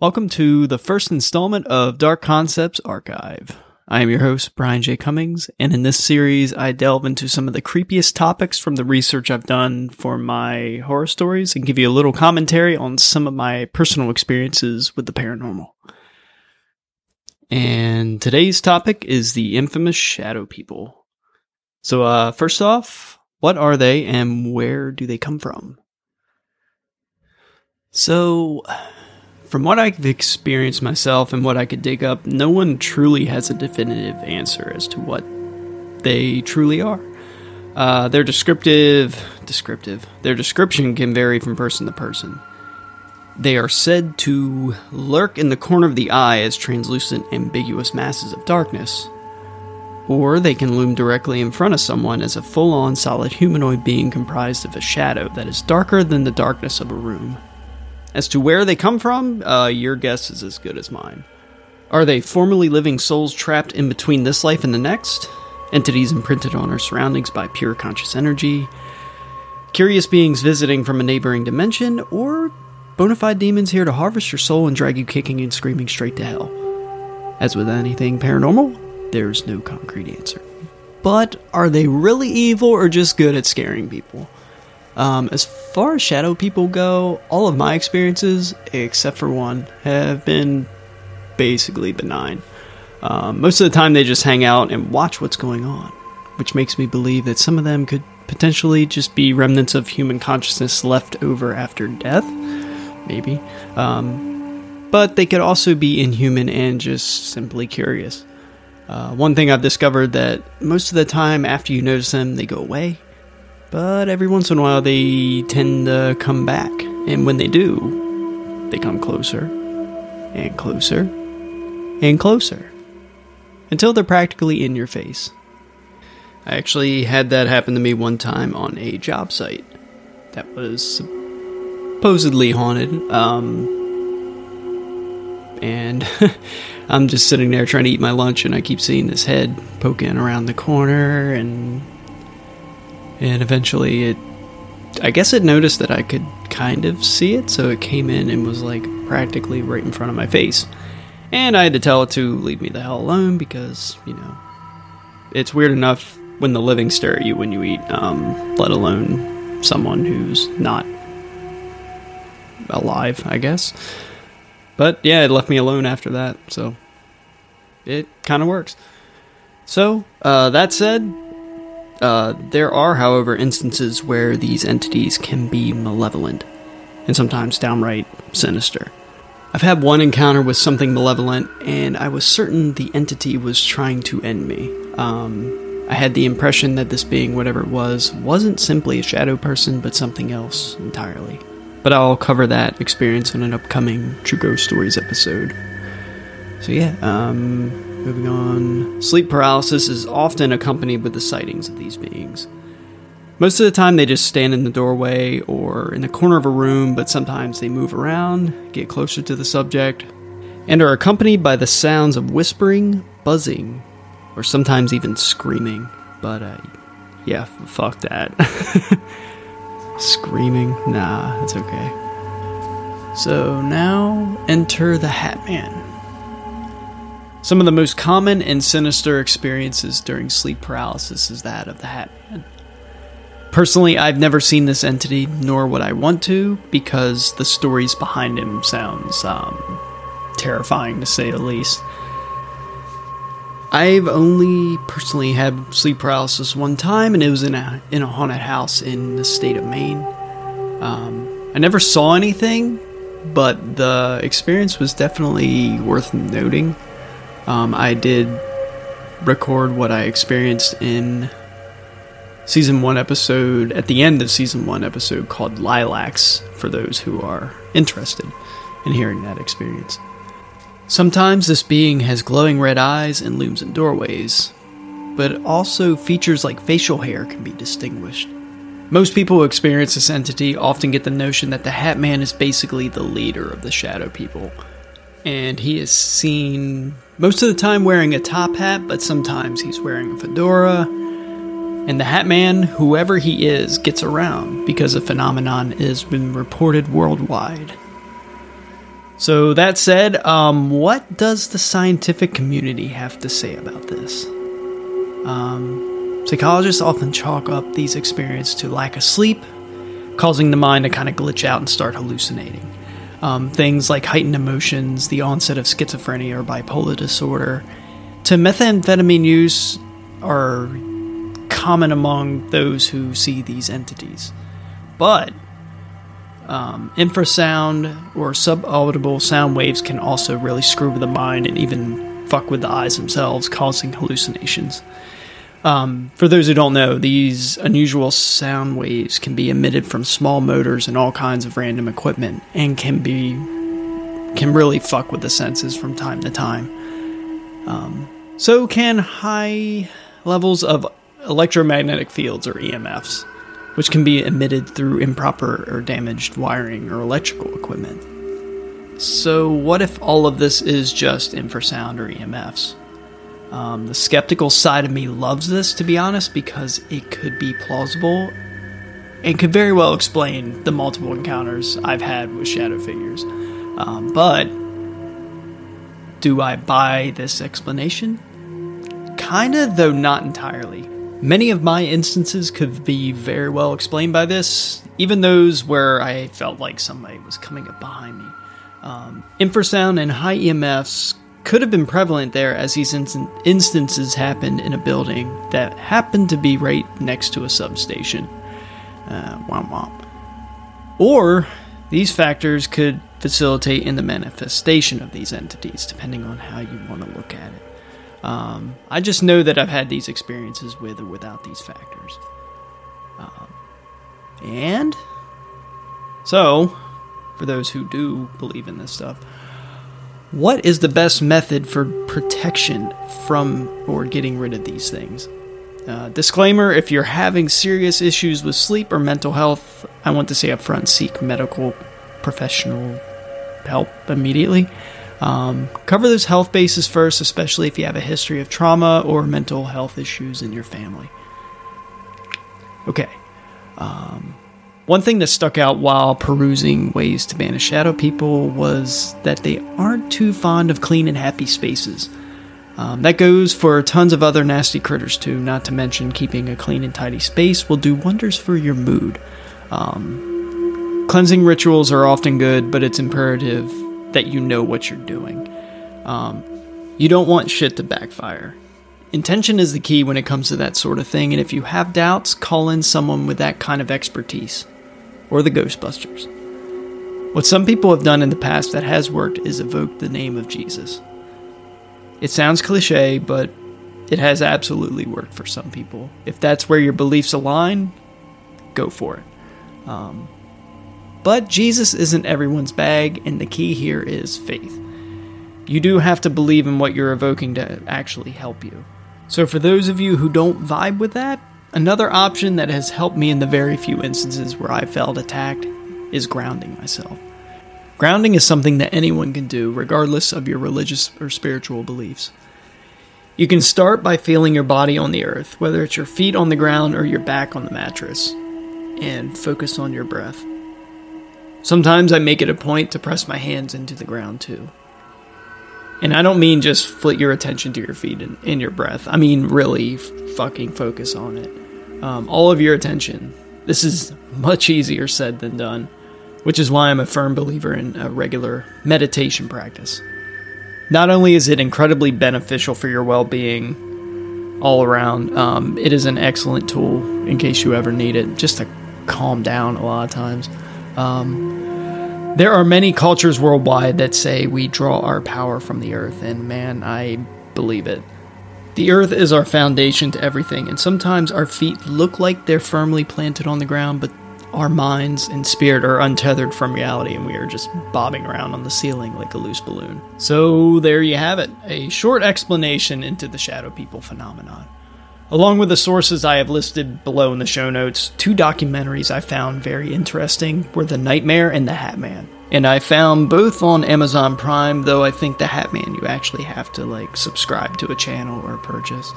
Welcome to the first installment of Dark Concepts Archive. I am your host, Brian J. Cummings, and in this series, I delve into some of the creepiest topics from the research I've done for my horror stories and give you a little commentary on some of my personal experiences with the paranormal. And today's topic is the infamous Shadow People. So, uh, first off, what are they and where do they come from? So, from what I've experienced myself and what I could dig up, no one truly has a definitive answer as to what they truly are. Uh, their descriptive, descriptive, their description can vary from person to person. They are said to lurk in the corner of the eye as translucent, ambiguous masses of darkness, or they can loom directly in front of someone as a full on solid humanoid being comprised of a shadow that is darker than the darkness of a room. As to where they come from, uh, your guess is as good as mine. Are they formerly living souls trapped in between this life and the next? Entities imprinted on our surroundings by pure conscious energy? Curious beings visiting from a neighboring dimension? Or bona fide demons here to harvest your soul and drag you kicking and screaming straight to hell? As with anything paranormal, there's no concrete answer. But are they really evil or just good at scaring people? Um, as far as shadow people go, all of my experiences, except for one, have been basically benign. Um, most of the time, they just hang out and watch what's going on, which makes me believe that some of them could potentially just be remnants of human consciousness left over after death. Maybe. Um, but they could also be inhuman and just simply curious. Uh, one thing I've discovered that most of the time after you notice them, they go away but every once in a while, they tend to come back. And when they do, they come closer and closer and closer until they're practically in your face. I actually had that happen to me one time on a job site that was supposedly haunted. Um, and I'm just sitting there trying to eat my lunch, and I keep seeing this head poking around the corner and and eventually it I guess it noticed that I could kind of see it, so it came in and was like practically right in front of my face. And I had to tell it to leave me the hell alone because, you know, it's weird enough when the living stare at you when you eat, um, let alone someone who's not alive, I guess. But yeah, it left me alone after that, so it kind of works. So, uh, that said, uh, there are, however, instances where these entities can be malevolent and sometimes downright sinister. I've had one encounter with something malevolent, and I was certain the entity was trying to end me. Um, I had the impression that this being, whatever it was, wasn't simply a shadow person, but something else entirely. But I'll cover that experience in an upcoming True Ghost Stories episode. So, yeah, um, Moving on. Sleep paralysis is often accompanied with the sightings of these beings. Most of the time, they just stand in the doorway or in the corner of a room, but sometimes they move around, get closer to the subject, and are accompanied by the sounds of whispering, buzzing, or sometimes even screaming. But, uh, yeah, fuck that. screaming? Nah, it's okay. So now, enter the Hat Man. Some of the most common and sinister experiences during sleep paralysis is that of the Hat Man. Personally, I've never seen this entity, nor would I want to, because the stories behind him sounds um, terrifying to say the least. I've only personally had sleep paralysis one time, and it was in a in a haunted house in the state of Maine. Um, I never saw anything, but the experience was definitely worth noting. Um, I did record what I experienced in season one episode, at the end of season one episode called Lilacs, for those who are interested in hearing that experience. Sometimes this being has glowing red eyes and looms in doorways, but also features like facial hair can be distinguished. Most people who experience this entity often get the notion that the Hat Man is basically the leader of the Shadow People, and he is seen most of the time wearing a top hat, but sometimes he's wearing a fedora. And the Hat Man, whoever he is, gets around because the phenomenon has been reported worldwide. So, that said, um, what does the scientific community have to say about this? Um, psychologists often chalk up these experiences to lack of sleep, causing the mind to kind of glitch out and start hallucinating. Um, things like heightened emotions, the onset of schizophrenia or bipolar disorder, to methamphetamine use are common among those who see these entities. But um, infrasound or subaudible sound waves can also really screw with the mind and even fuck with the eyes themselves, causing hallucinations. Um, for those who don't know, these unusual sound waves can be emitted from small motors and all kinds of random equipment, and can be can really fuck with the senses from time to time. Um, so can high levels of electromagnetic fields or EMFs, which can be emitted through improper or damaged wiring or electrical equipment. So, what if all of this is just infrasound or EMFs? Um, the skeptical side of me loves this, to be honest, because it could be plausible and could very well explain the multiple encounters I've had with shadow figures. Um, but do I buy this explanation? Kinda, though not entirely. Many of my instances could be very well explained by this, even those where I felt like somebody was coming up behind me. Um, infrasound and high EMFs could have been prevalent there as these instances happened in a building that happened to be right next to a substation. Uh, womp womp. Or these factors could facilitate in the manifestation of these entities, depending on how you want to look at it. Um, I just know that I've had these experiences with or without these factors. Um, and so, for those who do believe in this stuff, what is the best method for protection from or getting rid of these things? Uh, disclaimer if you're having serious issues with sleep or mental health, I want to say up front seek medical professional help immediately. Um, cover those health bases first, especially if you have a history of trauma or mental health issues in your family. Okay. Um, one thing that stuck out while perusing ways to banish shadow people was that they aren't too fond of clean and happy spaces. Um, that goes for tons of other nasty critters too, not to mention keeping a clean and tidy space will do wonders for your mood. Um, cleansing rituals are often good, but it's imperative that you know what you're doing. Um, you don't want shit to backfire. Intention is the key when it comes to that sort of thing, and if you have doubts, call in someone with that kind of expertise or the Ghostbusters. What some people have done in the past that has worked is evoke the name of Jesus. It sounds cliche, but it has absolutely worked for some people. If that's where your beliefs align, go for it. Um, but Jesus isn't everyone's bag, and the key here is faith. You do have to believe in what you're evoking to actually help you. So, for those of you who don't vibe with that, Another option that has helped me in the very few instances where I felt attacked is grounding myself. Grounding is something that anyone can do, regardless of your religious or spiritual beliefs. You can start by feeling your body on the earth, whether it's your feet on the ground or your back on the mattress, and focus on your breath. Sometimes I make it a point to press my hands into the ground too. And I don't mean just flit your attention to your feet and, and your breath. I mean really fucking focus on it um, all of your attention. This is much easier said than done, which is why I'm a firm believer in a regular meditation practice. Not only is it incredibly beneficial for your well being all around, um, it is an excellent tool in case you ever need it, just to calm down a lot of times. Um, there are many cultures worldwide that say we draw our power from the earth, and man, I believe it. The earth is our foundation to everything, and sometimes our feet look like they're firmly planted on the ground, but our minds and spirit are untethered from reality, and we are just bobbing around on the ceiling like a loose balloon. So, there you have it a short explanation into the Shadow People phenomenon. Along with the sources I have listed below in the show notes, two documentaries I found very interesting were The Nightmare and The Hat Man and I found both on Amazon Prime, though I think the Hatman you actually have to like subscribe to a channel or purchase.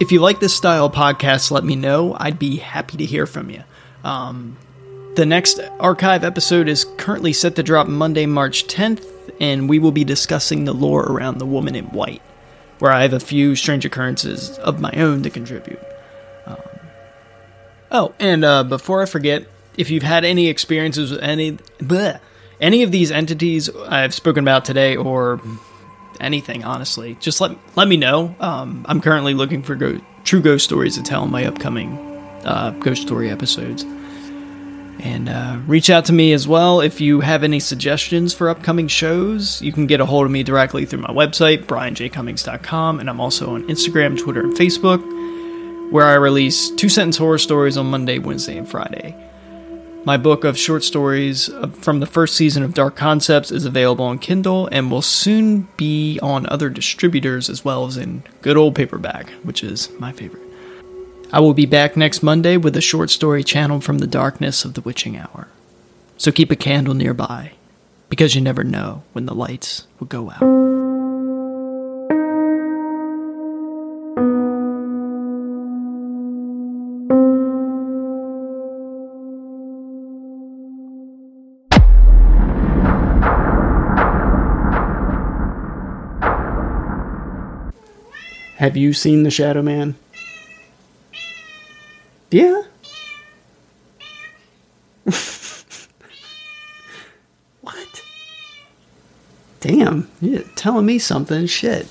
If you like this style podcast, let me know. I'd be happy to hear from you. Um, The next archive episode is currently set to drop Monday, March 10th, and we will be discussing the lore around the woman in white, where I have a few strange occurrences of my own to contribute. Um, oh, and uh, before I forget, if you've had any experiences with any bleh, any of these entities I've spoken about today, or anything, honestly, just let let me know. Um, I'm currently looking for go- true ghost stories to tell in my upcoming uh, ghost story episodes. And uh, reach out to me as well if you have any suggestions for upcoming shows. You can get a hold of me directly through my website, brianjcummings.com, and I'm also on Instagram, Twitter, and Facebook, where I release two sentence horror stories on Monday, Wednesday, and Friday. My book of short stories uh, from the first season of Dark Concepts is available on Kindle and will soon be on other distributors as well as in good old paperback, which is my favorite. I will be back next Monday with a short story channeled from the darkness of the witching hour. So keep a candle nearby, because you never know when the lights will go out. Have you seen The Shadow Man? Yeah. what? Damn, you're telling me something. Shit.